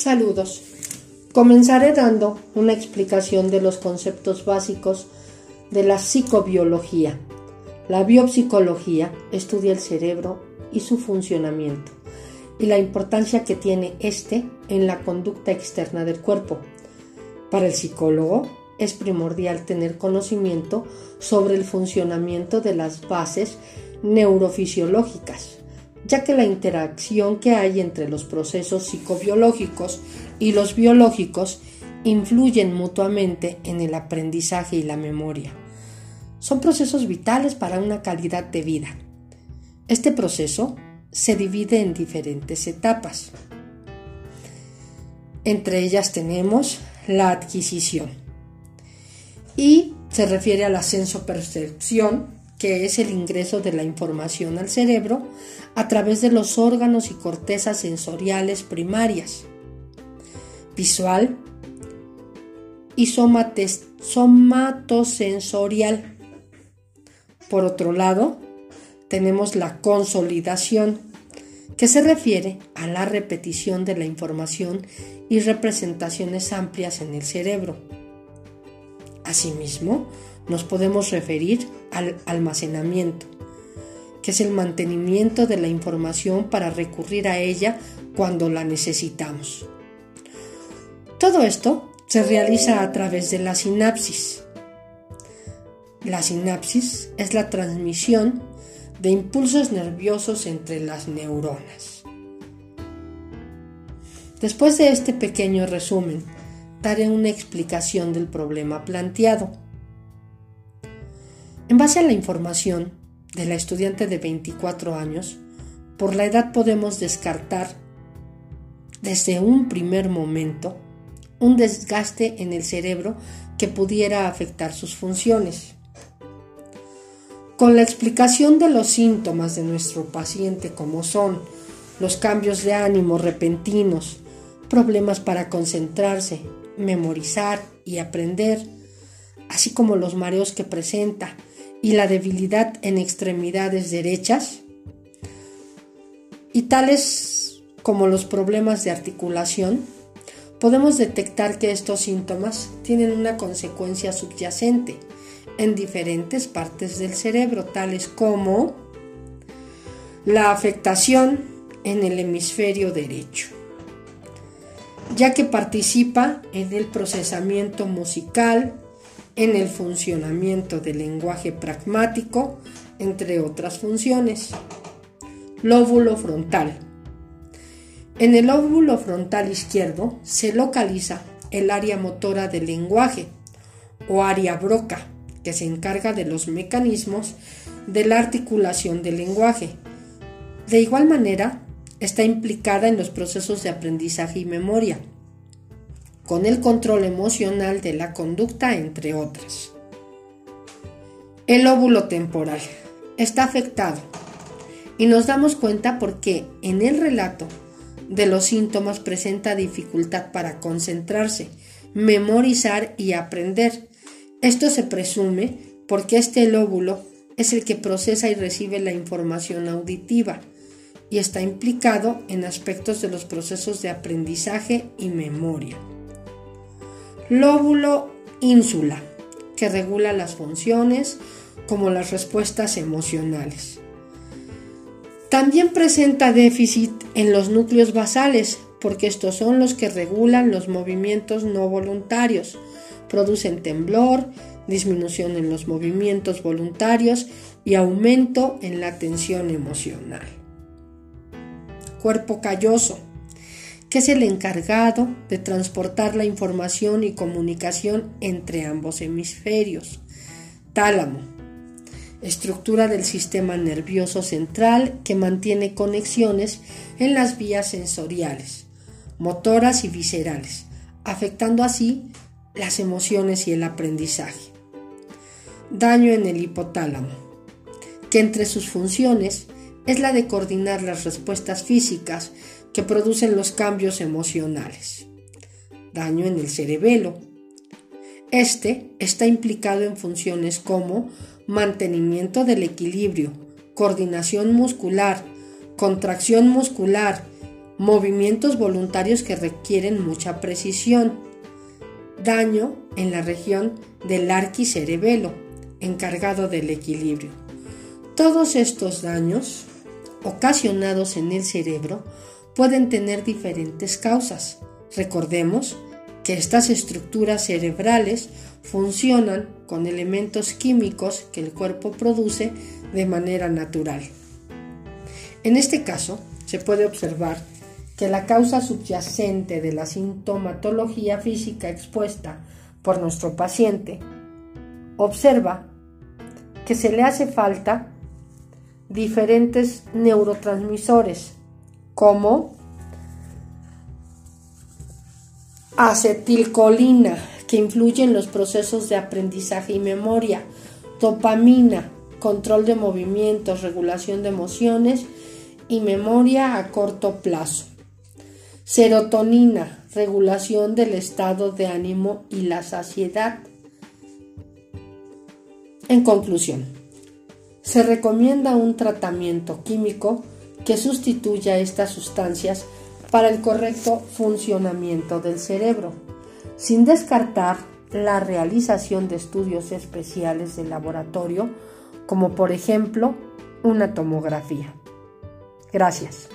Saludos. Comenzaré dando una explicación de los conceptos básicos de la psicobiología. La biopsicología estudia el cerebro y su funcionamiento y la importancia que tiene éste en la conducta externa del cuerpo. Para el psicólogo es primordial tener conocimiento sobre el funcionamiento de las bases neurofisiológicas ya que la interacción que hay entre los procesos psicobiológicos y los biológicos influyen mutuamente en el aprendizaje y la memoria. Son procesos vitales para una calidad de vida. Este proceso se divide en diferentes etapas. Entre ellas tenemos la adquisición y se refiere al ascenso percepción que es el ingreso de la información al cerebro a través de los órganos y cortezas sensoriales primarias, visual y somatosensorial. Por otro lado, tenemos la consolidación, que se refiere a la repetición de la información y representaciones amplias en el cerebro. Asimismo, nos podemos referir al almacenamiento, que es el mantenimiento de la información para recurrir a ella cuando la necesitamos. Todo esto se realiza a través de la sinapsis. La sinapsis es la transmisión de impulsos nerviosos entre las neuronas. Después de este pequeño resumen, daré una explicación del problema planteado. En base a la información de la estudiante de 24 años, por la edad podemos descartar desde un primer momento un desgaste en el cerebro que pudiera afectar sus funciones. Con la explicación de los síntomas de nuestro paciente como son los cambios de ánimo repentinos, problemas para concentrarse, memorizar y aprender, así como los mareos que presenta, y la debilidad en extremidades derechas, y tales como los problemas de articulación, podemos detectar que estos síntomas tienen una consecuencia subyacente en diferentes partes del cerebro, tales como la afectación en el hemisferio derecho, ya que participa en el procesamiento musical, en el funcionamiento del lenguaje pragmático, entre otras funciones. Lóbulo frontal. En el lóbulo frontal izquierdo se localiza el área motora del lenguaje o área broca, que se encarga de los mecanismos de la articulación del lenguaje. De igual manera, está implicada en los procesos de aprendizaje y memoria con el control emocional de la conducta, entre otras. El óvulo temporal está afectado y nos damos cuenta porque en el relato de los síntomas presenta dificultad para concentrarse, memorizar y aprender. Esto se presume porque este lóbulo es el que procesa y recibe la información auditiva y está implicado en aspectos de los procesos de aprendizaje y memoria. Lóbulo ínsula, que regula las funciones como las respuestas emocionales. También presenta déficit en los núcleos basales, porque estos son los que regulan los movimientos no voluntarios, producen temblor, disminución en los movimientos voluntarios y aumento en la tensión emocional. Cuerpo calloso que es el encargado de transportar la información y comunicación entre ambos hemisferios. Tálamo, estructura del sistema nervioso central que mantiene conexiones en las vías sensoriales, motoras y viscerales, afectando así las emociones y el aprendizaje. Daño en el hipotálamo, que entre sus funciones es la de coordinar las respuestas físicas que producen los cambios emocionales. Daño en el cerebelo. Este está implicado en funciones como mantenimiento del equilibrio, coordinación muscular, contracción muscular, movimientos voluntarios que requieren mucha precisión, daño en la región del arquicerebelo, encargado del equilibrio. Todos estos daños ocasionados en el cerebro pueden tener diferentes causas. Recordemos que estas estructuras cerebrales funcionan con elementos químicos que el cuerpo produce de manera natural. En este caso, se puede observar que la causa subyacente de la sintomatología física expuesta por nuestro paciente observa que se le hace falta diferentes neurotransmisores como acetilcolina, que influye en los procesos de aprendizaje y memoria, dopamina, control de movimientos, regulación de emociones y memoria a corto plazo. Serotonina, regulación del estado de ánimo y la saciedad. En conclusión, se recomienda un tratamiento químico que sustituya estas sustancias para el correcto funcionamiento del cerebro, sin descartar la realización de estudios especiales de laboratorio, como por ejemplo una tomografía. Gracias.